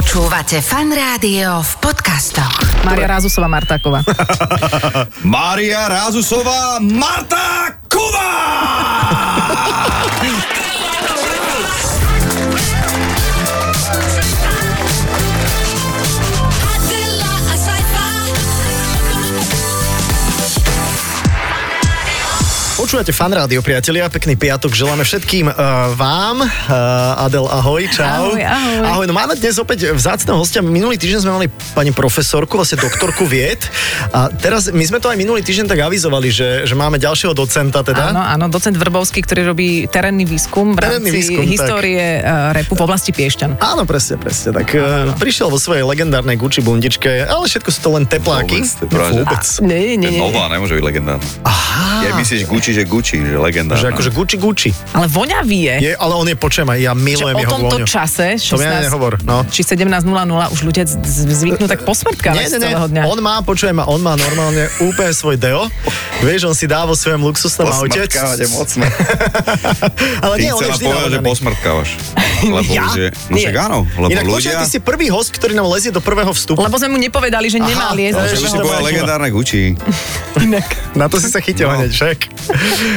Počúvate fan rádio v podcastoch. Maria Rázusová Martáková. Mária Rázusová Marta Počúvate fan rádio, priatelia, pekný piatok želáme všetkým uh, vám. Uh, Adel, ahoj, čau. Ahoj, ahoj. Ahoj, no máme dnes opäť vzácného hostia. Minulý týždeň sme mali pani profesorku, vlastne doktorku vied. A teraz, my sme to aj minulý týždeň tak avizovali, že, že máme ďalšieho docenta teda. Áno, áno, docent Vrbovský, ktorý robí terénny výskum v Terénny rámci výskum, tak. histórie uh, repu v oblasti Piešťan. Áno, presne, presne. Tak uh, prišiel vo svojej legendárnej Gucci bundičke, ale všetko sú to len tepláky. Vôbec, to je Vôbec. Nie, nie, nie. Nová nemôže byť legendárna. Aha. Ja myslíš Gucci, že Gucci, že legendárna. Že akože Gucci Gucci. Ale voňavý je. Je, ale on je, počujem aj, ja milujem o jeho tomto vôňu. čase, To mi ani 16, nehovor, no. či 17.00 už ľudia zvyknú tak posmrtkávať Nie, z celého dňa. On má, počujem on má normálne úplne svoj deo. Vieš, on si dá vo svojom luxusnom aute. Posmrtkávate mocno. Ale Ty nie, on je vždy povedať, že posmrtkávaš. Lebo Ja? že, no Nie. však áno, lebo Inak ľudia... ty si prvý host, ktorý nám lezie do prvého vstupu. Lebo sme mu nepovedali, že nemá No, do že si to bola legendárne Gucci. Inak. Na to si sa chytil No. hneď, však.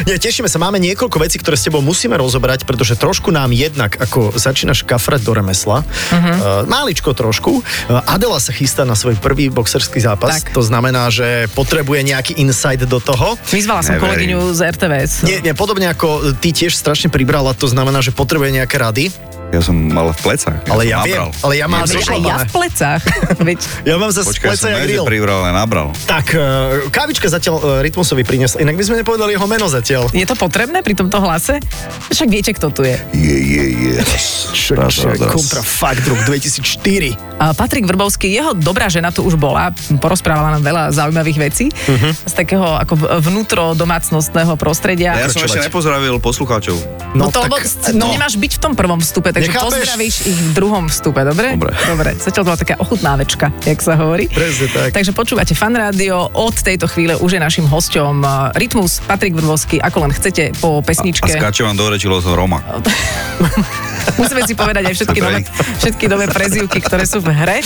Nie, tešíme sa, máme niekoľko vecí, ktoré s tebou musíme rozobrať, pretože trošku nám jednak, ako začínaš kafrať do remesla, uh-huh. uh, máličko trošku, uh, Adela sa chystá na svoj prvý boxerský zápas, Tak. to znamená, že potrebuje nejaký insight do toho. Vyzvala som Neverím. kolegyňu z RTVS. Nie, nie, podobne ako ty tiež strašne pribrala, to znamená, že potrebuje nejaké rady. Ja som mal v plecách. Ale som ja viem, nabral. ale ja mám Ale ja zošlapané. v plecách. Veď, Ja mám zase Počkaj, pleca som jak grill. pribral, ale nabral. Tak, uh, kávička zatiaľ uh, Rytmusovi priniesla, inak by sme nepovedali jeho meno zatiaľ. je to potrebné pri tomto hlase? Však viete, kto tu je. Je, je, je. Čo, čo, kontra Fact Rock 2004. A Patrik Vrbovský, jeho dobrá žena tu už bola, porozprávala nám veľa zaujímavých vecí Mhm. z takého ako vnútro domácnocného prostredia. Ja som ešte nepozdravil poslucháčov. No, to, tak- lebo, no, nemáš byť v tom prvom vstupe, takže Nechápeš? pozdravíš ich v druhom vstupe, dobre? Dobre. Dobre, zatiaľ to bola taká ochutnávečka, jak sa hovorí. Presne tak. Takže počúvate Fan Rádio, od tejto chvíle už je našim hosťom uh, Rytmus, Patrik Vrbovský, ako len chcete po A pesničke. skáče vám do reči som Roma. Musíme si povedať aj všetky nové, všetky nové prezývky, ktoré sú v hre.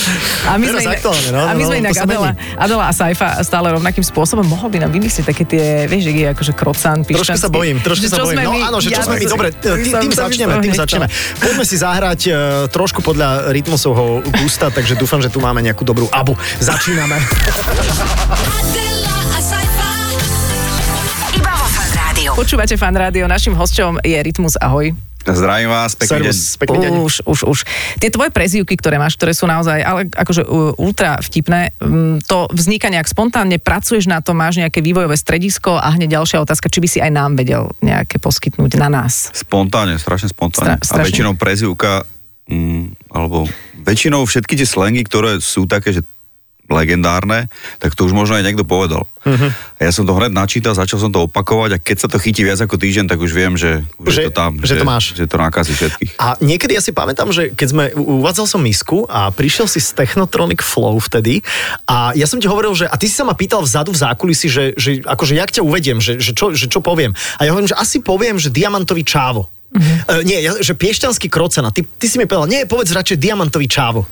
A my sme, inak, no, a my no, sme to inak Adela. Adela a Saifa stále rovnakým spôsobom. Mohol by nám vymyslieť také tie, vieš, že je akože krocan, Trošku sa bojím, trošku sa bojím. No áno, že čo sme my, dobre, tým, začneme, tým začneme. Poďme si zahrať uh, trošku podľa rytmusovho gusta, takže dúfam, že tu máme nejakú dobrú abu. Začíname. Počúvate Fan Rádio, našim hosťom je Rytmus, ahoj. Zdravím vás, pekný deň. Servus, pekný deň. Už, už, už. Tie tvoje prezývky, ktoré máš, ktoré sú naozaj ale akože uh, ultra vtipné, to vzniká nejak spontánne, pracuješ na to, máš nejaké vývojové stredisko a hneď ďalšia otázka, či by si aj nám vedel nejaké poskytnúť na nás. Spontánne, strašne spontánne. Stra- A strašne. väčšinou prezivka, mm, alebo väčšinou všetky tie slangy, ktoré sú také, že legendárne, tak to už možno aj niekto povedal. Uh-huh. A ja som to hneď načítal, začal som to opakovať a keď sa to chytí viac ako týždeň, tak už viem, že už Že- je to tam. že to máš. Že to nakazí všetkých. A niekedy ja si pamätám, že keď sme, uvádzal som misku a prišiel si z Technotronic Flow vtedy a ja som ti hovoril, že a ty si sa ma pýtal vzadu v zákulisi, že, že akože jak ťa uvediem, že, že, čo, že čo poviem. A ja hovorím, že asi poviem, že diamantový čávo. Uh, nie, ja, že piešťanský krocena. Ty, ty si mi povedal, nie, povedz radšej diamantový čávo.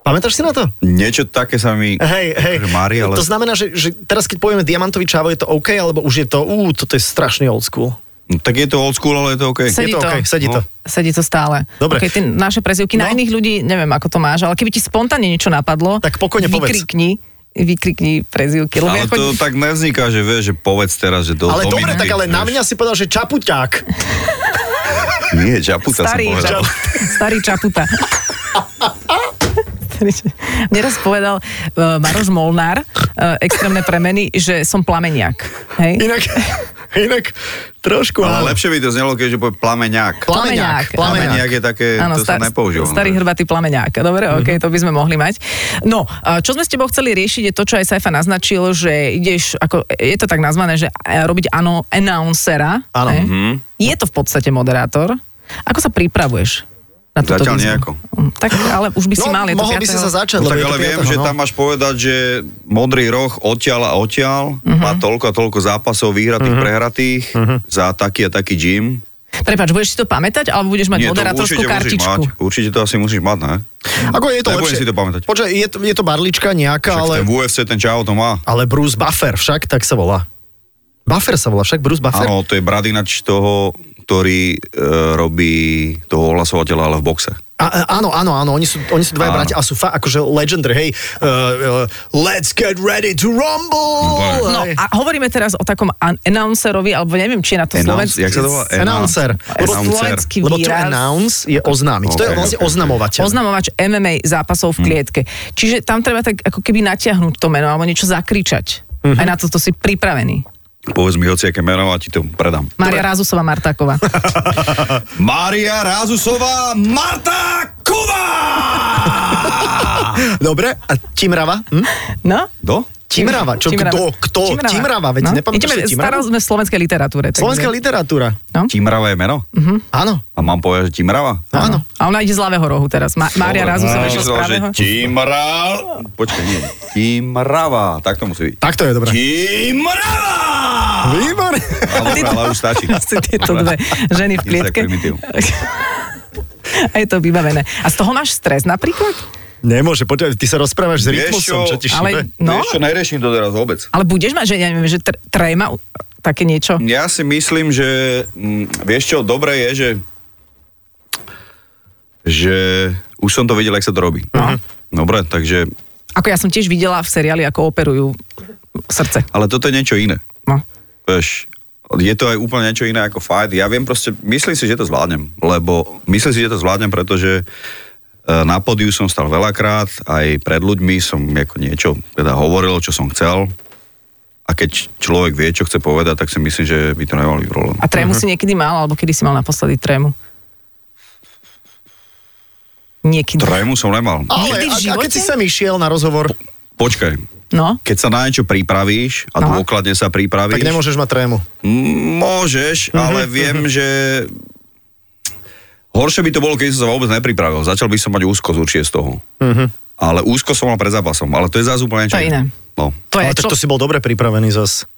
Pamätáš si na to? Niečo také sa mi... Hej, hej. že Mári, ale... To znamená, že, že teraz keď povieme diamantový čávo, je to OK, alebo už je to, ú, toto je strašný old school. No, tak je to old school, ale je to OK. Sedí je to, to. OK, sedí No. to. Sedí to stále. Dobre. Okay, ty naše prezývky na No. iných ľudí, neviem, ako to máš, ale keby ti spontánne niečo napadlo, Tak pokojne povedz. vykrikni, vykrikni prezývky. Lebo Ale ako- to tak nevzniká, že vieš, že povedz teraz, že do Ale do dobre, minúty, tak ale na vieš. mňa si povedal, že čapuťák. Nie, čaputa starý, som povedal. čap, starý čaputa. Starý ča- Mne raz povedal uh, Maroš Molnár, uh, extrémne premeny, že som plameniak. Hej? Inak, inak trošku, áno. Ale lepšie by to znelo, keďže povie plameňák. Plameňák, Plameňák je také, to sa nepoužíva. Starý hrbatý plameňák. Dobre, Mhm. OK, to by sme mohli mať. No, čo sme s tebou chceli riešiť, je to, čo aj Saifa naznačil, že ideš, ako, je to tak nazvané, že e, robiť ano, announcera. Áno. Mhm. Je to v podstate moderátor. Ako sa pripravuješ? Na túto Zatiaľ výzvu? nejako. Mm, Tak, ale už by si no, mal, je to mohol by si 5. sa začať, No tak ale viem, 5., že no. tam máš povedať, že modrý roh odtiaľ a odtiaľ Mhm. má toľko a toľko zápasov vyhratých, prehratých za taký a taký gym. Prepač, budeš si to pamätať, alebo budeš mať Nie, to moderátorskú kartičku? mať. Určite to asi musíš mať, ne? Ako je to Nebudem lepšie? si to pamätať. Počkaj, je to, je to barlička nejaká, Však ale, ten UFC, ten čau to má. ale Bruce Buffer však, tak sa volá. Buffer sa volá však, Bruce Buffer? Áno, to je brat ináč toho, ktorý e, robí toho ohlasovateľa, ale v boxe. A, a- áno, áno, áno, oni sú, oni sú dvaja bratia a sú fa, akože legendary, hej, uh, uh, let's get ready to rumble! No Hej. a hovoríme teraz o takom an- announcerovi, alebo neviem, či je na to Announce, slovenský. jak sa to volá? Announcer. Lebo slovenský Lebo to výraz. announce je oznámiť. to je vlastne ok, ok. oznamovateľ. Oznamovač MMA zápasov Hm. v klietke. Čiže tam treba tak ako keby natiahnuť to meno, alebo niečo zakričať. Mhm. Aj na toto si pripravený. Povedz mi hoci, aké meno a ti to predám. Mária Rázusová Martáková. Mária Rázusová Marta Kova! Dobre, a Timrava? Hm? No? Do? Timrava, čo, kto, kto? Timrava, veď nepamätáš Ideme, si stará Timravu? sme v slovenskej literatúre. takže- Slovenská literatúra. No? Timrava je meno? Áno, A mám povedať, že Timrava? áno. A ona ide z ľavého rohu teraz. Ma- Mária Dobre, Rázusová no, išla z pravého. Timrava. Počkaj, nie. Timrava. Tak to musí byť. Tak to je dobré. Timrava! Výborne. Ale, dobre, ale už stačí. Tieto dve ženy v klietke. A je to vybavené. A z toho máš stres napríklad? Nemôže, počkaj, ty sa rozprávaš s rytmusom, čo ti ale- šíbe. No. Vieš čo, neriešim to teraz vôbec. Ale budeš mať, že, ja neviem, že tr- tréma, také niečo? Ja si myslím, že mm, vieš čo, dobré je, že že už som to videl, jak sa to robí. No. Dobre, takže, Ako ja som tiež videla v seriáli, ako operujú srdce. ale toto je niečo iné. No. Vieš, je to aj úplne niečo iné ako fight. Ja viem proste, myslím si, že to zvládnem, lebo myslím si, že to zvládnem, pretože e, na pódiu som stal veľakrát, aj pred ľuďmi som ako niečo teda hovoril, čo som chcel. A keď človek vie, čo chce povedať, tak si myslím, že by to nemal byť problém. A trému si niekedy mal, alebo kedy si mal naposledy trému? Niekedy. Trému som nemal. Ale v a, a keď živote? si sem išiel na rozhovor, Počkaj, No? keď sa na niečo pripravíš a No. dôkladne sa pripravíš, tak nemôžeš mať trému. Môžeš, ale viem, že horšie by to bolo, keď som sa vôbec nepripravil. Začal by som mať úzkosť určite z toho. Ale úzko som mal pred zápasom, ale to je zase úplne niečo To je iné. No. To je Ale tak čo? to si bol dobre pripravený zas.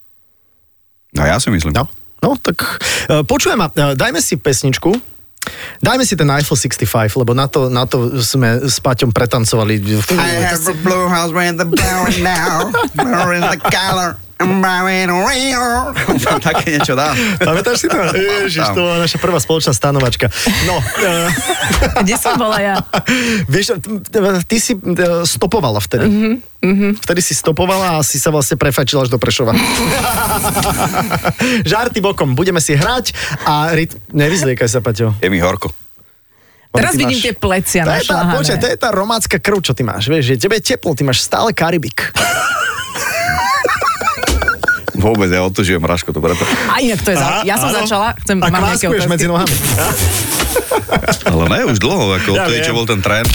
no ja si myslím. No, no tak uh, počujem, ma, uh, dajme si pesničku. Dajme si ten Eiffel 65, lebo na to, na to sme s Paťom pretancovali. have a blue house the now, the color. Také niečo dá. Pamätáš si to? Ježiš, to bola naša prvá spoločná stanovačka. No, uh, Kde som bola ja? vieš, ty si uh, stopovala vtedy. Mm-hmm. Vtedy si stopovala a si sa vlastne prefajčila až do Prešova. Žarty bokom, budeme si hrať a ryt... nevyzliekaj sa, Paťo. Je mi horko. Teraz vidím máš- tie plecia To je, tá, počkaj, to je tá romácka krv, čo ty máš. Vieš, že tebe je teplo, ty máš stále Karibik. Vôbec, ja otužujem Raško, to preto. A inak to je za... Ja som áno. začala, chcem, A mám nejaké kváskuješ otázky. medzi nohami. Ale ne, už dlho, ako Ja to je, čo bol ten trend.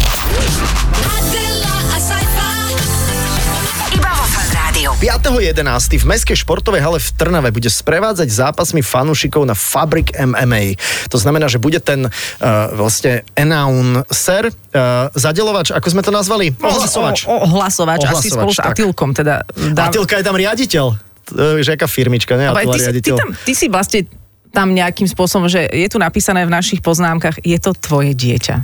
Iba vo Fan Rádiu. 5.11. v Mestskej športovej hale v Trnave bude sprevádzať zápasmi fanúšikov na Fabric MMA. To znamená, že bude ten uh, vlastne announcer, uh, zadelovač, ako sme to nazvali? Ohlasovač. O, asi spolu s. Atilkom. Teda, dá- Atilka je tam riaditeľ. To je aká firmička, ne? Ale ty, si, ty, riaditeľ. tam, ty si vlastne tam nejakým spôsobom, že je tu napísané v našich poznámkach, je to tvoje dieťa.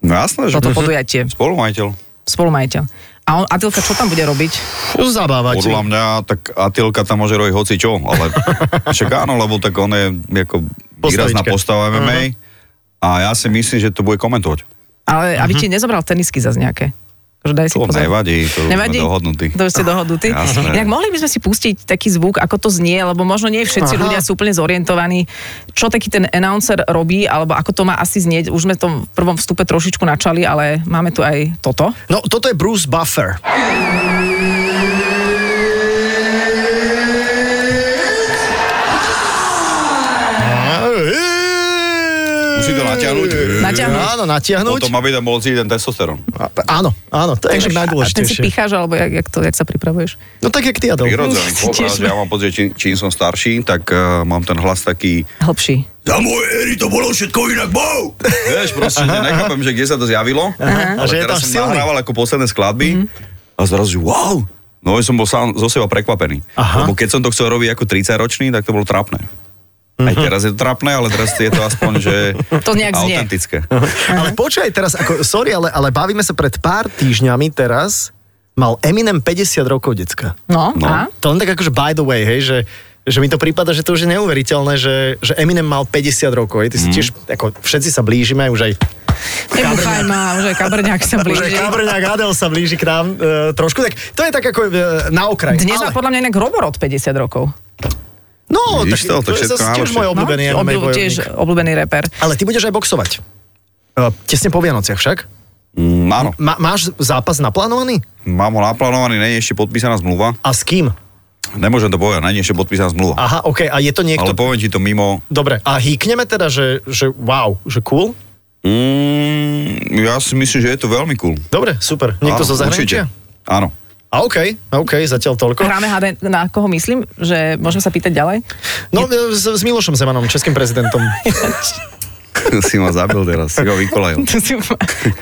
No jasné, že Toto podujatie, spolumajiteľ. spolumajiteľ. A on, Atilka, čo tam bude robiť? Zabávať. Podľa mňa, tak Atilka tam môže robiť hoci čo, ale však áno, lebo tak on je ako výrazná postava MMA a ja si myslím, že to bude komentovať. Ale aby ti nezobral tenisky zase nejaké. Že daj si To pozor. nevadí, to Nevadí? sme dohodnutí. To ste dohodnutí. Jasné. Inak mohli by sme si pustiť taký zvuk, ako to znie, lebo možno nie všetci Aha. ľudia sú úplne zorientovaní, čo taký ten announcer robí, alebo ako to má asi znieť. Už sme to v prvom vstupe trošičku načali, ale máme tu aj toto. No, toto je Bruce Buffer. Musí to natiahnuť. Natiahnuť. Áno, natiahnuť. Potom aby tam bol cítiť ten testosterón. A- Áno, áno, to je A však ten si najdôležitejšie. picháš, alebo jak, jak, to, jak sa pripravuješ? No tak, jak ty, Adel. Prirodzený Si obraz, ja mám pocit, čím, čím som starší, tak uh, mám ten hlas taký Hlbší. za moje éry to bolo všetko inak, bol. Vieš, proste, že nechápem, že kde sa to zjavilo, A ale že teraz som silný. nahrával ako posledné skladby a zrazu, wow, no som bol sám zo seba prekvapený. Aha. Lebo keď som to chcel robiť ako 30-ročný, tak to bolo trapné. Aj teraz je to trapné, ale teraz je to aspoň, že To nejak znie. autentické. Ale počkaj teraz, ako, sorry, ale, ale bavíme sa pred pár týždňami teraz, mal Eminem 50 rokov, decka. No, No. a? To len tak akože by the way, hej, že, že mi to prípada, že to už je neuveriteľné, že, že Eminem mal 50 rokov. Hej. Ty si Mhm. tiež, ako všetci sa blížime, už aj, už kabrňák sa už aj blíži. Kabrňák Adel sa blíži k nám e, trošku, tak to je tak ako e, na okraj. Dnes má ale, podľa mňa inak Robor od 50 rokov. No, Vidíš tak, to? To to je tiež môj obľúbený no, MMA obľú- tiež obľúbený reper. Ale ty budeš aj boxovať. E, tesne po Vianociach však. Mm, áno, Má, máš zápas naplánovaný? mám ho naplánovaný, nie je ešte podpísaná zmluva. A s kým? Nemôžem to povedať, nie je ešte podpísaná zmluva. Aha, OK, a je to niekto... Ale poviem ti to mimo... Dobre, a hýkneme teda, že, že wow, že cool? Mm, ja si myslím, že je to veľmi cool. Dobre, super. Niekto Áno, zo zahraničia? určite. Áno. A OK, a OK, zatiaľ toľko. Hráme HD, na koho myslím? Že môžem sa pýtať ďalej? No, s, s Milošom Zemanom, českým prezidentom. si ma zabil teraz, si ho vykolajil. To si,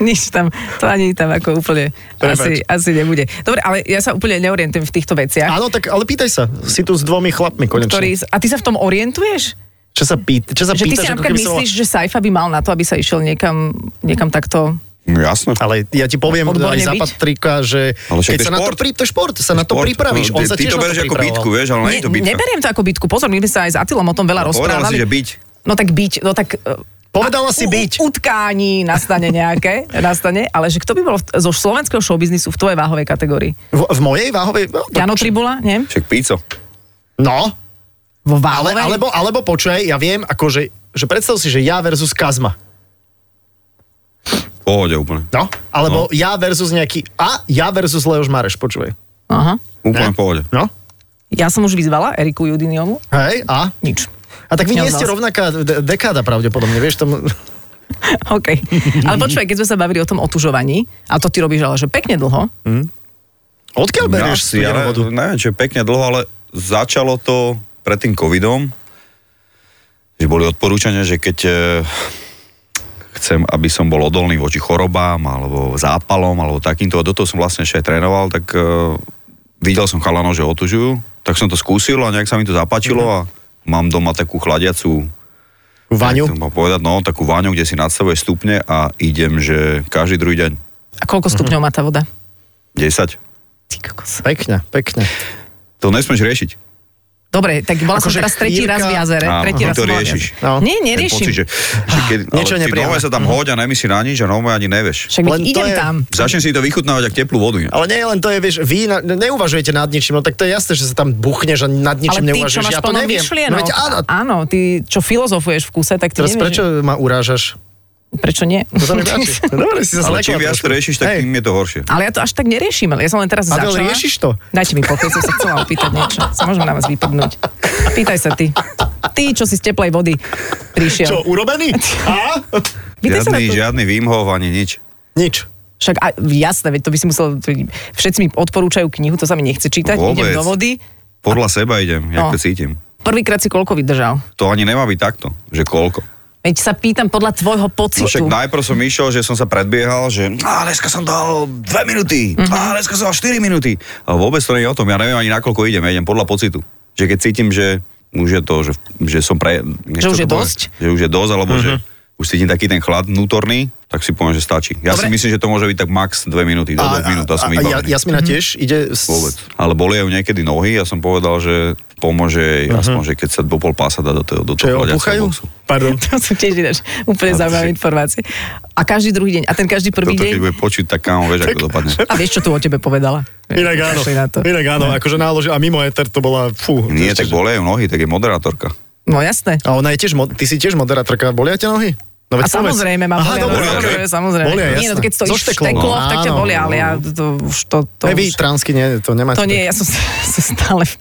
nič tam, to ani tam ako úplne asi, Prepač. asi nebude. Dobre, ale ja sa úplne neorientujem v týchto veciach. Áno, tak ale pýtaj sa. Si tu s dvomi chlapmi konečne. Ktorý, a ty sa v tom orientuješ? Čo sa, pýt, čo sa Že ty si napríklad myslíš, že Saifa by mal na to, aby sa išiel niekam, niekam takto... No jasné. Ale ja ti poviem Odborne aj za? Patrika, že Ale keď to je sa na to, šport. pri, to šport, sa na to Šport. pripravíš. On Ty- sa ty tiež to na bereš ako bitku, vieš, ale nie je to bitka. neberiem to ako bitku. Pozor, my sme sa aj s Atilom o tom veľa No, povedala rozprávali. si, že byť. No tak byť, no tak... e, Povedala si u- byť. Utkání nastane nejaké, nastane, ale že kto by bol zo slovenského showbiznisu v tvojej váhovej kategórii? V, v mojej váhovej... No, Jano Tribula, nie? Však píco. no Vo ale, alebo, alebo počuj, ja viem, akože, že predstav si, že ja versus Kazma. Pohode úplne. No, alebo no. ja versus nejaký... A ja versus Leoš Mareš, počuj. Aha. Úplne Ne? v pohode. No, Ja som už vyzvala Eriku Judiniomu. hej, a? Nič. A tak vy nie ste rovnaká de- dekáda pravdepodobne, vieš, tom... OK. Ale počúvaj, keď sme sa bavili o tom otužovaní, a to ty robíš ale že pekne dlho, Odkiaľ Ja berieš si, ale, vodu? neviem, čo je pekne dlho, ale začalo to pred tým covidom, že boli odporúčania, že keď e, chcem, aby som bol odolný voči chorobám, alebo zápalom, alebo takýmto, a do toho som vlastne ešte aj trénoval, tak e, videl som chalanov, že otužujú, tak som to skúsil a nejak sa mi to zapáčilo a mám doma takú chladiacu Vaňu? povedať, no, takú váňu, kde si nadstavuje stupne a idem, že každý druhý deň a koľko stupňov má tá voda? 10. Ty kokos. Pekne, pekne. To nesmieš riešiť. Dobre, tak bola som Akože teraz tretí chvíľka- raz v jazere. Áno, tretí ty raz to riešiš. No. Nie, neriešim. pocit, že, že keď, Niečo ale ty nové sa tam hoď a nemyslí na nič a nové ani nevieš. Však Len idem je- tam. Začne si to vychutnávať ako teplú vodu. Ale nie, len to je, vieš, vy na, neuvažujete nad ničím, no tak to je jasné, že sa tam buchneš a nad ničím Ale ty, čo máš Ja to neviem. myšlienok. No, veď áno, áno, ty, čo filozofuješ v kuse, tak ty teraz nevieš, prečo ma urážaš? Prečo nie? To sa mi páči. No Dobre, si sa Ale čím viac to riešiš, tak tým je to horšie. Ale ja to až tak neriešim, ale ja som len teraz Adel, začala. riešiš to? Dajte mi pokoj, som sa chcela opýtať niečo. Sa môžem na vás vypadnúť. Pýtaj sa ty. Ty, čo si z teplej vody prišiel. Čo, urobený? A? Pýtaj Žiadny, žiadny výmhov ani nič. Nič. Však a, jasné, veď to by si musel... Všetci mi odporúčajú knihu, to sa mi nechce čítať. Vôbec. Idem do vody. Podľa seba idem, jak No. to cítim. Prvýkrát si koľko vydržal? To ani nemá byť takto, že koľko. Veď sa pýtam podľa tvojho pocitu. No však najprv som išiel, že som sa predbiehal, že a dneska som dal 2 minúty, Mhm. a dneska som dal 4 minúty. A vôbec to nie je o tom, ja neviem ani nakoľko idem, ja idem podľa pocitu. Že keď cítim, že už je to, že, že som pre... Že už je povedať, dosť? Že už je dosť, alebo uh-huh. že už cítim taký ten chlad vnútorný, tak si poviem, že stačí. Ja Dobre. si myslím, že to môže byť tak max 2 minúty, do 2 minút, a som a, ja. Jasmina tiež ide... S... Vôbec. Ale boli aj niekedy nohy, ja som povedal, že pomôže jej aspoň, že keď sa do pol pása dá do toho, do toho hľadiaceho boxu. Pardon. To sú tiež ináč úplne A zaujímavé informácie. A každý druhý deň. A ten každý prvý Toto keď deň... bude počuť, tak kámo, vieš, ako dopadne. A vieš, čo tu o tebe povedala? Inak áno, Kašli na to. inak áno, akože náložil, a mimo Ether to bola, fú. Nie, tak ju nohy, tak je moderátorka. No jasné. A ona je tiež, ty si tiež moderátorka, bolia ťa nohy? No, A povedz. samozrejme ma Aha, bolia. dobre, no, bolia, samozrejme, že? samozrejme. Bolia, nie, no keď stojíš So v šteklom. štekloch, tak ťa bolia, ale ja to už to... To, Hej, vy už, transky, nie, to nemáte. to nie, ja som, som stále v,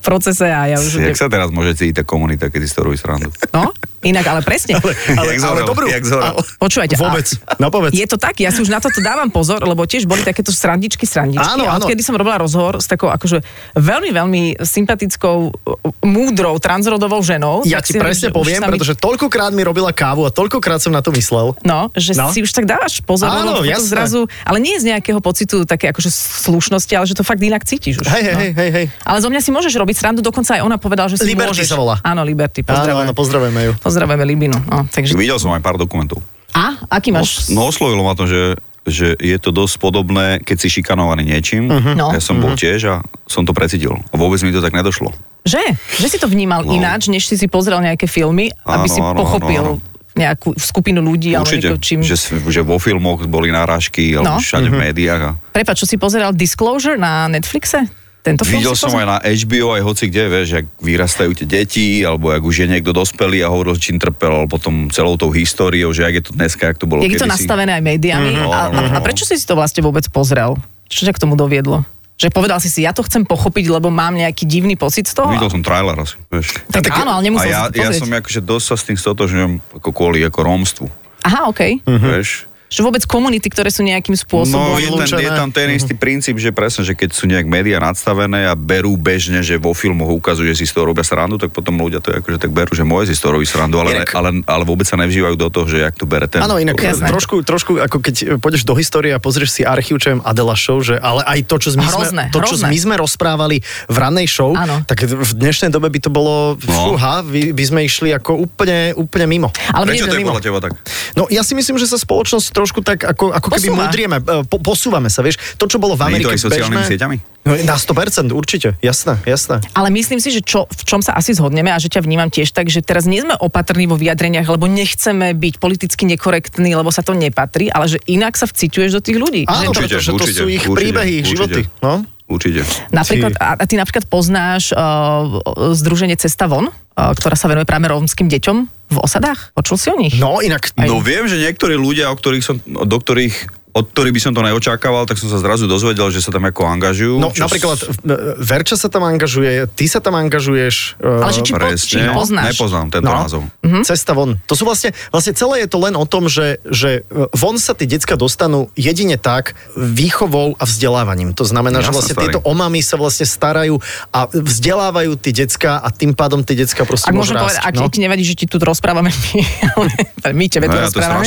procese a ja už... Jak sa teraz môže cítiť tá komunita, keď si toho robí srandu? No, inak, ale presne. ale, Jak ale dobrú. jak zorel. A- Počúvajte. Vôbec. A, No povedz. Je to tak, ja si už na toto dávam pozor, lebo tiež boli takéto srandičky, srandičky. Áno, áno. odkedy som robila rozhovor s takou akože veľmi, veľmi sympatickou, múdrou, transrodovou ženou. Ja ti si presne poviem, pretože toľkokrát mi robila kávu a toľkokrát som na to myslel. No, že No. no. si už tak dávaš pozor, Áno, jasné. zrazu, ale nie z nejakého pocitu také akože slušnosti, ale že to fakt inak cítiš už. Hej, hej, no. hej, hej, hej. Ale zo mňa si môže môžeš robiť srandu, dokonca aj ona povedala, že si Liberty môžeš. sa volá. Áno, Liberty, Áno, pozdravujeme. áno, pozdravujeme ju. Pozdravujeme Libinu. No, takže... Videl som aj pár dokumentov. A? Aký máš? No oslovilo ma to, že, že je to dosť podobné, keď si šikanovaný niečím. No. Ja som bol tiež a som to precítil. A vôbec mi to tak nedošlo. Že? Že si to vnímal No. ináč, než si si pozrel nejaké filmy, aby Áno, si áno, pochopil áno, nejakú skupinu ľudí alebo Určite, nieko, čím... že, že vo filmoch boli náražky, alebo No. všade v médiách. A Prepač, čo si pozeral Disclosure na Netflixe? Tento film videl som aj na HBO, aj hoci kde, vieš, jak vyrastajú tie deti, alebo jak už je niekto dospelý a hovoril, čím trpel potom celou tou históriou, že jak je to dneska, jak to bolo Je to nastavené aj médiami. Mhm. A, a, a No. prečo si si to vlastne vôbec pozrel? Čo ťa k tomu doviedlo? Že povedal si si, ja to chcem pochopiť, lebo mám nejaký divný pocit z toho? Videl som trailer asi, vieš. Tak, áno, ale A nemusel ja, si to ja som akože dosť sa s tým stotožňujem ako kvôli ako rómstvu, Aha, mm. vieš. Že vôbec komunity, ktoré sú nejakým spôsobom... No, je, ten, je tam ten istý princíp, že presne, že keď sú nejak médiá nadstavené a berú bežne, že vo filmoch ukazujú, že si z toho robia srandu, tak potom ľudia to akože tak berú, že moje si z toho robí srandu, ale, Inak- ale, ale vôbec sa nevžívajú do toho, že jak to bere ten. Áno, inak Jasné. trošku, trošku, ako keď pôjdeš do histórie a pozrieš si archív, čo Adela Show, že, ale aj to, čo, my Hrozné, sme, to, čo hrozné. my sme rozprávali v ranej show, Áno. tak v dnešnej dobe by to bolo, No. fúha, by, by sme išli ako úplne, úplne mimo. Ale Prečo to je mimo. teba tak? No ja si myslím, že sa spoločnosť trošku tak ako, ako keby Posúva. mudrieme, e, po, posúvame sa, vieš. To, čo bolo v Nie je to Amerike aj sociálnymi bežné, sieťami? No, na 100%, určite, jasné, jasné. Ale myslím si, že čo, v čom sa asi zhodneme a že ťa vnímam tiež tak, že teraz nie sme opatrní vo vyjadreniach, lebo nechceme byť politicky nekorektní, lebo sa to nepatrí, ale že inak sa vciťuješ do tých ľudí. Áno, že to, Určite, to určite, sú ich určite, príbehy, ich životy. No? Určite. napríklad, a, a ty napríklad poznáš uh, Združenie Cesta von, uh, ktorá sa venuje práve rómskym deťom v osadách? Počul si o nich? no inak, No viem, že niektorí ľudia, o ktorých som, do ktorých od ktorých by som to neočakával, tak som sa zrazu dozvedel, že sa tam ako angažujú. No čo napríklad s- e, Verča sa tam angažuje, ty sa tam angažuješ. e, Ale že či, po, či poznáš? Nepoznám tento No. názov. Hm? Cesta von. To sú vlastne, vlastne celé je to len o tom, že, že e, von sa tie decka dostanú jedine tak výchovou a vzdelávaním. To znamená, že Jasné, vlastne starý. tieto omamy sa vlastne starajú a vzdelávajú tie decka a tým pádom tie decka proste Ak môžu môžem povedať, rásť. ak no. ti nevadí, že ti tu rozprávame my, ale my tebe tu No ja to rozprávame.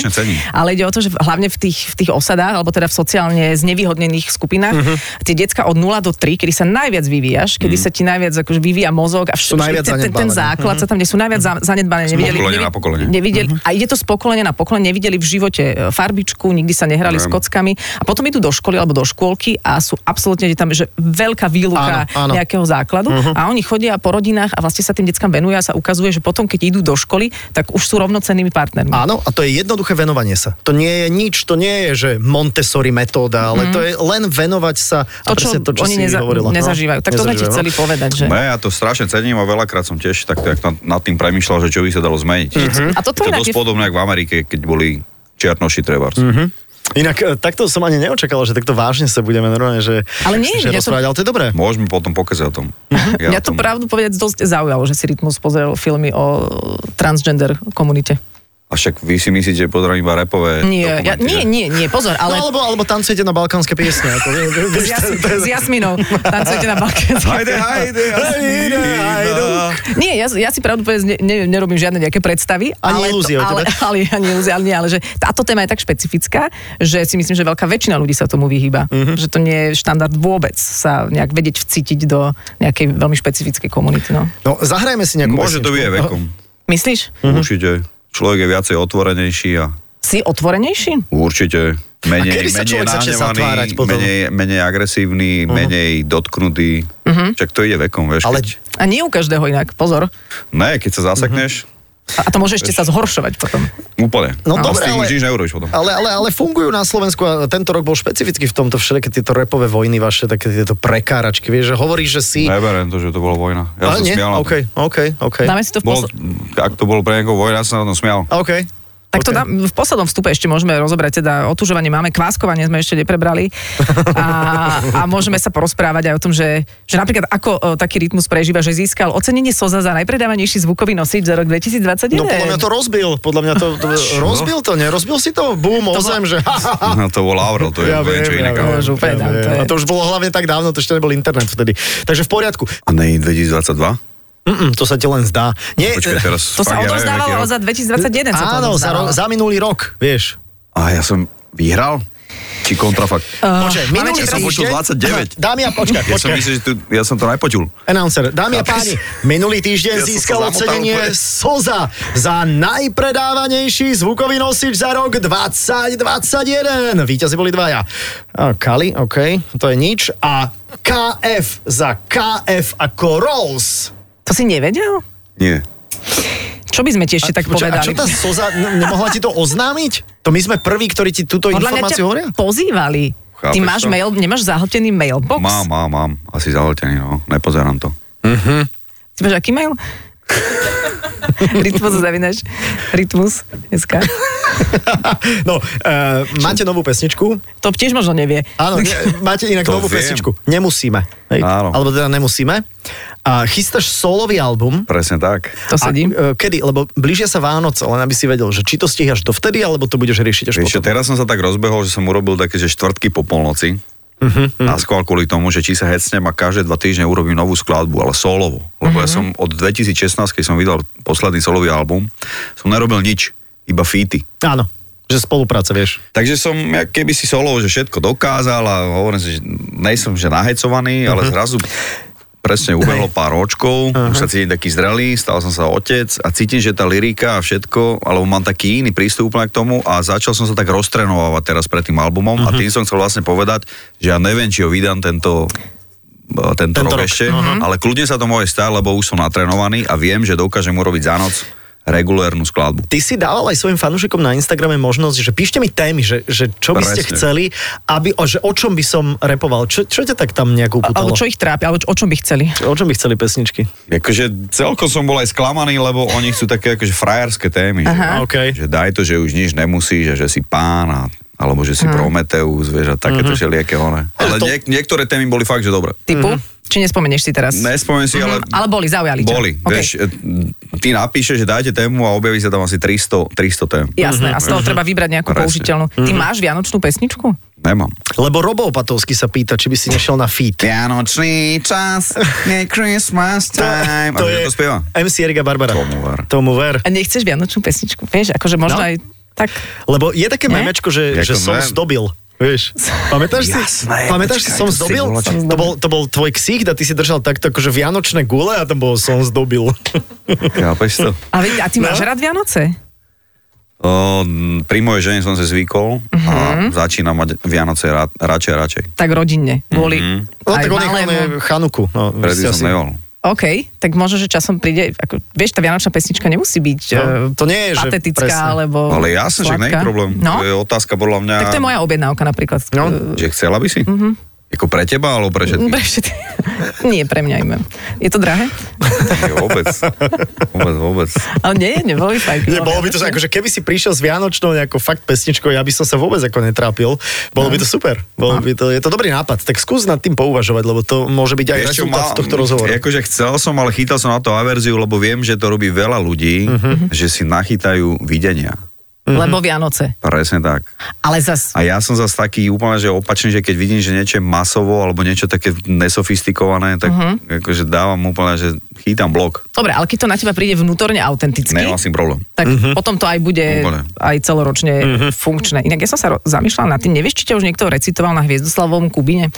Ale ide o to, že hlavne v tých, v tých osadách, alebo teda v sociálne znevýhodnených skupinách, Mhm. tie decka od 0 do 3, kedy sa najviac vyvíjaš, kedy sa ti najviac akože vyvíja mozog a najviac ten, ten, ten základ sa tam, kde sú najviac za- zanedbané. Nevideli, pokolenia na pokolenie. nevideli, A ide to z pokolenia na pokolenie, nevideli v živote e, farbičku, nikdy sa nehrali s Viem. kockami a potom idú do školy alebo do škôlky a sú absolútne tam že veľká výluka Áno, áno. nejakého základu a oni chodia po rodinách a vlastne sa tým deckám venujú a sa ukazuje, že potom, keď idú do školy, tak už sú rovnocennými partnermi. Áno, a to je jednoduché venovanie sa. To nie je nič, to nie je, že Montessori metóda, ale to je len venovať sa a Mhm. to, čo, presne to, čo oni si neza- hovorila. no. nezažívajú. Tak to sme ti Nezažívajú, chceli povedať, že... Ne, ja to strašne cením a veľakrát som tiež tak jak nad, tým premyšľal, že čo by sa dalo zmeniť. A toto je to dosť je- podobné, ako v Amerike, keď boli čiernoši trebárs. Inak e, takto som ani neočakal, že takto vážne sa budeme normálne, že, Ale nie, že mňa to- rozprávať, ale to je dobré. Môžeme potom pokazať o tom. Ja Mňa o to tom- pravdu povedať dosť zaujalo, že si Rytmus pozrel filmy o transgender komunite. A však vy si myslíte, že pozerám iba repové Nie, ja, nie, nie, nie, pozor, Ale... ale... No, alebo, alebo tancujete na balkánske piesne. Ako, S, vieš, jas, to- to je- s Jasminou. Tancujete na balkánskej. Hajde, hajde, Hajde. Nie, ja, ja si pravdu povedať, ne, ne, nerobím žiadne nejaké predstavy. Ani ale ilúzie to, ale, ale, ani ilúzie, ale nie, ale že táto téma je tak špecifická, že si myslím, že veľká väčšina ľudí sa tomu vyhýba. Mhm. Že to nie je štandard vôbec sa nejak vedieť vcítiť do nejakej veľmi špecifickej komunity. No. No, zahrajme si nejakú Môže to byť vekom. Myslíš? Určite. Človek je viacej otvorenejší a Si otvorenejší? určite menej, A kedy sa menej človek začne zatvárať nahnevaný, potom? menej, menej agresívny, menej dotknutý. Čak to ide vekom, vieš. Ale Keď, A nie u každého inak, pozor. ne, keď sa zasekneš, A, a to môže ešte sa zhoršovať potom. úplne. No dobre, ale- už nič potom. Ale, ale, ale fungujú na Slovensku a tento rok bol špecificky v tomto všetky tieto repové vojny vaše, také tieto prekáračky, vieš, že hovoríš, že si... Neberiem to, že to bola vojna. Ja ale som nie? smial. OK, OK, OK. Dáme si to v Bolo, posl- ak to bolo pre niekoho vojna, ja som sa na tom smial. OK. Tak to dám, v poslednom vstupe ešte môžeme rozobrať, teda otužovanie máme, kváskovanie sme ešte neprebrali a, a môžeme sa porozprávať aj o tom, že, že napríklad ako o, taký rytmus prežíva, že získal ocenenie SOZA za najpredávanejší zvukový nosič za rok 2021. No podľa mňa to rozbil, podľa mňa to, to rozbil to, nerozbil si to? Bum, ozem, že... No, to bol Aurel, to je Ja viem, čo ja iné. viem, ja viem. to je- A to už bolo hlavne tak dávno, to ešte nebol internet vtedy. Takže v poriadku. A nej 2022? Mm-mm, to sa ti ň zdá. Nie, Počkaj, teraz To sa odozdávalo za 2021. sa to áno, za, ro- za minulý rok, vieš. A ja som vyhral? Či kontrafakt. Počkaj, máme minulý. Ja som počul týždeň- 29. Dámy a počkaj, Ja som počkaj. myslel, že tu, ja som to najpočul. Announcer, dámy a páni, minulý týždeň Ja získal ocenenie. SOZA za najpredávanejší zvukový nosič za rok 2021. Výťazi boli dvaja. A Kali, OK, to je nič. A KF za KF ako Rolls. To si nevedel? Nie. Čo by sme ti ešte tak Počkaj, A povedali? čo tá SOZA, nemohla ti to oznámiť? To my sme prví, ktorí ti túto Podľa informáciu hovoria? pozývali. Ty Chápeš máš to? mail, nemáš zahltený mailbox? Mám, mám, mám. Asi zahltený, no. Nepozerám to. Ty máš aký mail? Rytmus zavinaš. Rytmus. Dneska. No, uh, máte novú pesničku? To tiež možno nevie. Áno, ne, máte inak To novú viem. pesničku. Nemusíme. Hej? Áno. Alebo teda nemusíme. A chystáš solový album. Presne tak. To sedí. A, e, kedy? Lebo blížia sa Vánoce, len aby si vedel, že či to stíhaš dovtedy, alebo to budeš riešiť až Vieš čo, potom. teraz som sa tak rozbehol, že som urobil také, že štvrtky po polnoci. Mhm, Uh-huh, Na skôr kvôli tomu, že či sa hecnem a každé dva týždne urobím novú skladbu, ale solovo. Lebo Mhm. ja som od 2016, keď som vydal posledný solový album, som nerobil nič, iba feety. Áno, že spolupráca, vieš. Takže som jak keby si solovo, že všetko dokázal a hovorím si, že nejsem že nahecovaný, ale zrazu presne ubehlo pár ročkov, už sa cítim taký zrelý, stal som sa otec a cítim, že tá lyrika a všetko, alebo mám taký iný prístup úplne k tomu a začal som sa tak roztrenovávať teraz pred tým albumom a tým som chcel vlastne povedať, že ja neviem, či ho vydám tento e, tento, Tento rok, rok. ešte, ale kľudne sa to môže stať, lebo už som natrenovaný a viem, že dokážem urobiť za noc regulérnu skladbu. Ty si dával aj svojim fanúšikom na Instagrame možnosť, že píšte mi témy, že, že čo by ste Presne. chceli, aby, o, že o čom by som repoval. Čo, čo ťa tak tam nejak upútalo? Alebo čo ich trápi, alebo o čom by chceli. O čom by chceli pesničky? Akože celkom som bol aj sklamaný, lebo oni chcú také akože frajerské témy. Aha. Že, OK. že daj to, že už nič nemusíš, a že si pán a, alebo že si Prometeus, vieš, a takéto všelijaké one. Ale to- niek- niektoré témy boli fakt, že dobre. Typu? Či nespomenieš si teraz? Nespomeniem si, ale... Ale boli, zaujali ťa. Boli, OK. vieš, e, ty napíšeš, že dajte tému a objaví sa tam asi 300, 300 tém. Jasné, a z toho treba vybrať nejakú Presne. použiteľnú. Ty máš vianočnú pesničku? Nemám. Lebo Robo Opatovský sa pýta, či by si nešiel na feat. Vianočný čas, nie Christmas time. to a je to spieva? MC Erika Barbara. Tomu ver. Tomu ver. A nechceš vianočnú pesničku? Vieš, akože možno No. aj tak... Lebo je také Nie? memečko, že, že som zdobil. Vieš, pamätáš si? Jasné, pamätáš si, počkaj, som to si zdobil? čo- To bol, to bol tvoj ksík a ty si držal takto akože vianočné gule a tam bolo som zdobil. Chápeš to? A, veď- a ty máš No. rád Vianoce? O, pri mojej žene som sa zvykol Mhm. a začínam mať Vianoce rád, radšej a radšej. Tak rodinne. Kvôli No aj tak on je, on je malému. Chanuku. No, Predtým ste som asi- nebol. OK, tak možno, že časom príde, ako, vieš, tá vianočná pesnička nemusí byť No, no, to nie je, že patetická, presne. alebo Ale jasne, že nie je problém. No, To je otázka podľa mňa, tak to je moja objednávka napríklad. No. Uh, že chcela by si? Mm-hmm. Ako pre teba, alebo pre všetkých? Pre všetky. Nie, pre mňa iba. Je to drahé? Nie, vôbec. Vôbec, vôbec. Ale nie, neboli fajn. Nie, bolo by to, akože keby si prišiel s Vianočnou nejakou fakt pesničkou, ja by som sa vôbec ako netrápil. Bolo by to super. Bolo by to, je to dobrý nápad. Tak skús nad tým pouvažovať, lebo to môže byť aj čo, rezultát mal- tohto rozhovoru. Akože chcel som, ale chytal som na to averziu, lebo viem, že to robí veľa ľudí, Mhm. že si nachytajú videnia. Lebo Vianoce. Presne tak. Ale zas, A ja som zase taký úplne, že opačný, že keď vidím, že niečo je masovo alebo niečo také nesofistikované, tak Mhm. uh-huh. akože dávam úplne, že chytám blok. dobre, ale keď to na teba príde vnútorne autenticky, Nemám s tým problém. tak potom to aj bude Úplne. aj celoročne funkčné. Inak ja som sa ro- zamýšľala nad tým, nevieš, či ťa už niekto recitoval na Hviezdoslavovom Kubine?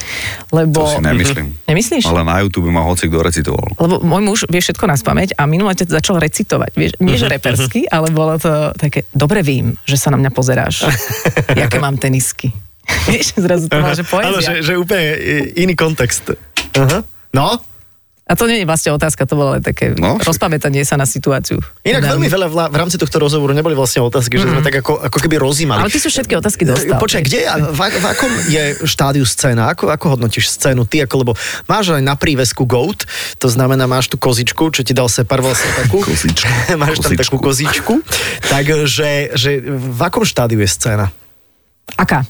Lebo... To si nemyslím. Nemyslíš? Ale na YouTube ma hoci kto recitoval. Lebo môj muž vie všetko na spameť a minule ťa začal recitovať. Vieš, nie že repersky, ale bolo to také, dobre vím, že sa na mňa pozeráš. Jaké mám tenisky. Vieš, zrazu to má, že Áno, že, poézia. že úplne iný kontext. Aha. No, A to nie je vlastne otázka, to bolo len také No, rozpamätanie sa na situáciu. inak Dám. veľmi veľa v, v rámci tohto rozhovoru neboli vlastne otázky, že sme tak ako, ako keby rozímali. Ale ty sú všetky otázky dostal. Počkaj, kde je, v, v akom je štádiu scéna? Ako, ako hodnotíš scénu ty? Ako, lebo máš aj na prívesku GOAT, to znamená, máš tú kozičku, čo ti dal Separ vlastne takú. Kozičku. máš tam Kozičku. takú kozičku. Takže že v akom štádiu je scéna? Aká?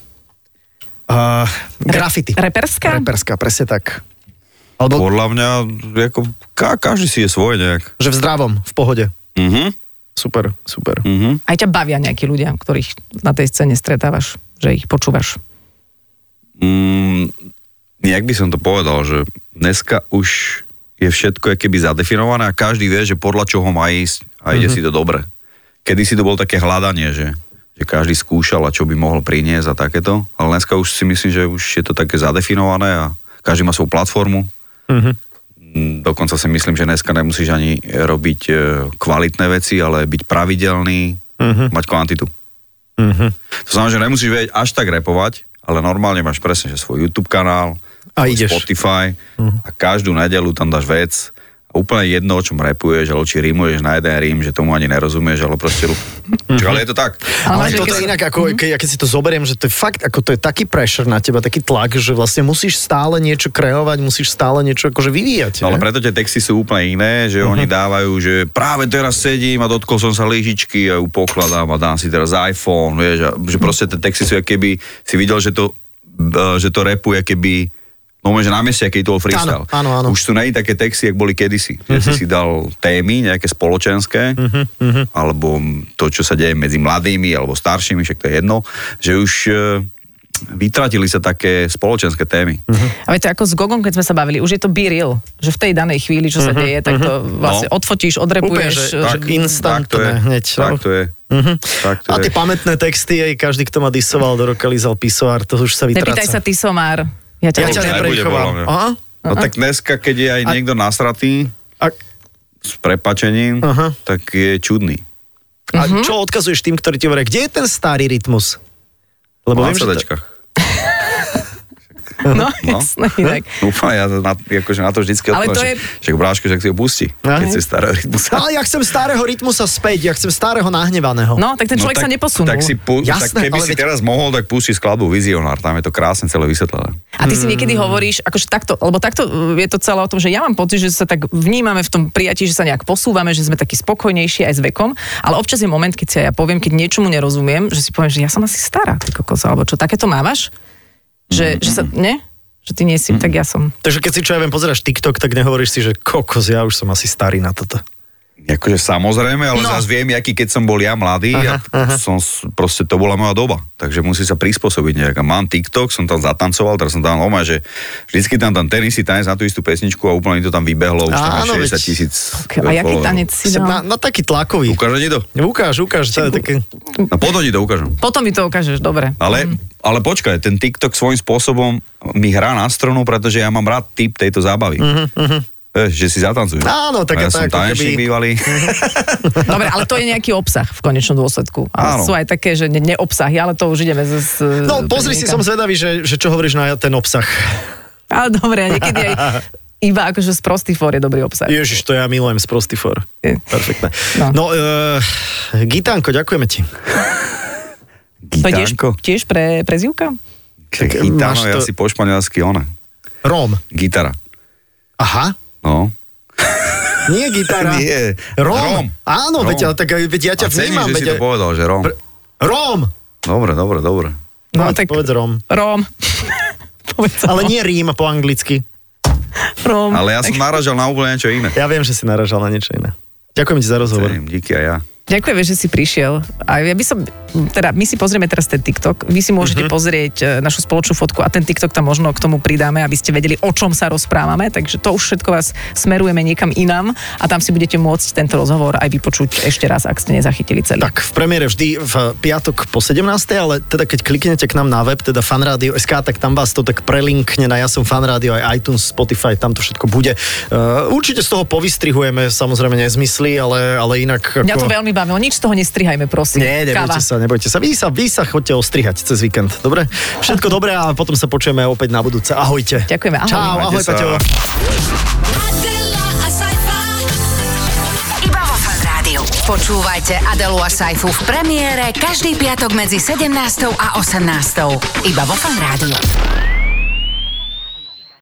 Uh, graffiti. Reperská? Reperská, presne tak. Alebo Podľa mňa, ako, ka, každý si je svoj nejak. že v zdravom, v pohode. Mhm. Super, super. Mhm. Aj ťa bavia nejakí ľudia, ktorých na tej scéne stretávaš, že ich počúvaš. Mm, nejak by som to povedal, že dneska už je všetko keby zadefinované a každý vie, že podľa čoho má ísť a ide Mhm. si to dobre. Kedy si to bolo také hľadanie, že, že každý skúšal a čo by mohol priniesť a takéto. Ale dneska už si myslím, že už je to také zadefinované a každý má svoju platformu. Mhm. Mm, Dokonca si myslím, že dneska nemusíš ani robiť e, kvalitné veci, ale byť pravidelný, Mhm. mať kvantitu. To znamená, že nemusíš vedieť až tak repovať, ale normálne máš presne že svoj YouTube kanál, A ideš. Spotify a každú nedelu tam dáš vec úplne jedno, o čom repuješ, alebo či rímuješ na jeden rím, že tomu ani nerozumieš, ale proste... Čak, ale je to tak. Ale Ale keď- je inak, ako, keď, ja keď si to zoberiem, že to je fakt, ako to je taký pressure na teba, taký tlak, že vlastne musíš stále niečo kreovať, musíš stále niečo akože vyvíjať. No ale preto tie texty sú úplne iné, že oni dávajú, že práve teraz sedím a dotkol som sa lyžičky a ju pokladám a dám si teraz iPhone, vieš, a že proste tie texty sú, keby si videl, že to, e, že to repuje, keby No, že na mieste, aký to bol freestyle. Áno, áno, áno. Už sú nej také texty, jak boli kedysi. Že si si dal témy, nejaké spoločenské, alebo to, čo sa deje medzi mladými alebo staršími, však to je jedno, že už e, vytratili sa také spoločenské témy. A viete, ako s Gogom, keď sme sa bavili, už je to be real, že v tej danej chvíli, čo sa deje, tak to vlastne No. odfotíš, Úplne, odrepuješ. že, že- tak, instantné tak to je, hneď. Tak no. to je. Tak to A je. tie pamätné texty, aj každý, kto ma disoval, do roka lízal pisoár, to už sa vytráca. Nepýtaj sa ty, Somár. Ja ťa Ja ťa neprechovám. Aha. No tak dneska, keď je aj A- niekto nasratý A, s prepačením, Aha. tak je čudný. a Mhm. čo odkazuješ tým, ktorí ti hovoria, kde je ten starý rytmus? Lebo Na viem, že to, CDčkách. No, No. jasné, inak. Úplne, ja na, akože na to vždycky Ale to je- že- Však bráško, že si ho pustí, Aha. keď si starého rytmusa. ale ja chcem starého rytmusa späť, ja chcem starého nahnevaného. No, tak ten človek sa neposunul. Tak, si pu- Jasné, tak keby si veď- teraz mohol, tak pusti skladbu Vizionár, tam je to krásne celé vysvetlené. A ty si niekedy hovoríš, akože takto, lebo takto uh, je to celé o tom, že ja mám pocit, že sa tak vnímame v tom prijatí, že sa nejak posúvame, že sme takí spokojnejší aj s vekom, ale občas je moment, keď si ja poviem, keď niečomu nerozumiem, že si poviem, že ja som asi stará, ty kokos, alebo čo, takéto mávaš? Že, že sa, ne? Že ty nie si, tak ja som. Takže keď si čo ja viem, pozeráš TikTok, tak nehovoríš si, že kokos, ja už som asi starý na toto. Akože samozrejme, ale No. zase viem, aký keď som bol ja mladý Aha, a som, s- proste to bola moja doba. Takže musí sa prispôsobiť nejak. A mám TikTok, som tam zatancoval, teraz som tam oma, že vždycky tam tam ten istý tanec na tú istú pesničku a úplne to tam vybehlo, už tam má Áno, 60 veď- tisíc. Okay, a jaký tanec si dal? na, na taký tlakový. Ukáže ti to? Ukáž, ukáž, také... No potom ti to ukážem. Potom mi to ukážeš, dobre. Ale, ale počkaj, ten TikTok svojím spôsobom mi hrá na strunu, pretože ja mám rád typ tejto zábavy. Vieš, že si zatancujem. Áno, A také ja to som ako tanečník keby- bývalý. Dobre, ale to je nejaký obsah v konečnom dôsledku. Ale Áno. sú aj také, že ne, neobsahy, ale to už ideme z... z No, pozri si, som zvedavý, že, že čo hovoríš na ten obsah. Ale dobre, niekedy aj iba akože z prostý for je dobrý obsah. Ježiš, to ja milujem z Prosty for. Je. Perfektné. No. No, uh, Gitánko, ďakujeme ti. To je tiež, Gitánko. tiež pre, prezivka? Tak Tak Gitano máš je to- asi po španielsky ona. Róm. Gitara. Aha. No. Nie gitara. Nie. Róm. Róm. Áno, Róm. veď, ale tak veď ja ťa A cením, vnímam. že si veď, to povedal, že Róm. Pr- Róm. Dobre, dobre, dobre. No, No, tak Povedz Róm. Róm. Povedz Ale Róm. nie Rím po anglicky. Róm. Ale ja som naražal na úplne niečo iné. Ja viem, že si naražal na niečo iné. Ďakujem ti za rozhovor. Cením, díky aj ja. Ďakujem, že si prišiel. A ja by som, teda my si pozrieme teraz ten TikTok, vy si môžete Mhm. pozrieť e, našu spoločnú fotku a ten TikTok tam možno k tomu pridáme, aby ste vedeli, o čom sa rozprávame, takže to už všetko vás smerujeme niekam inám a tam si budete môcť tento rozhovor aj vypočuť ešte raz, ak ste nezachytili celý. Tak v premiére vždy v piatok po 17. ale teda keď kliknete k nám na web, teda fanradio.sk, tak tam vás to tak prelinkne na Ja som fanrádio, aj iTunes, Spotify, tam to všetko bude. Uh, určite z toho povystrihujeme samozrejme nezmysly, ale, ale inak... Mňa to veľmi bavilo, nič z toho nestrihajme, prosím. Nie, nebojte Káva. Nebojte sa. Vy sa, vy sa chodte ostrihať cez víkend, dobre? Všetko dobré a potom sa počujeme opäť na budúce. Ahojte. Ďakujeme, ahoj. Čau, ahoj, sa. Paťo. Počúvajte Adelu a Saifu v premiére každý piatok medzi 17. a 18. Iba vo Fan Rádiu.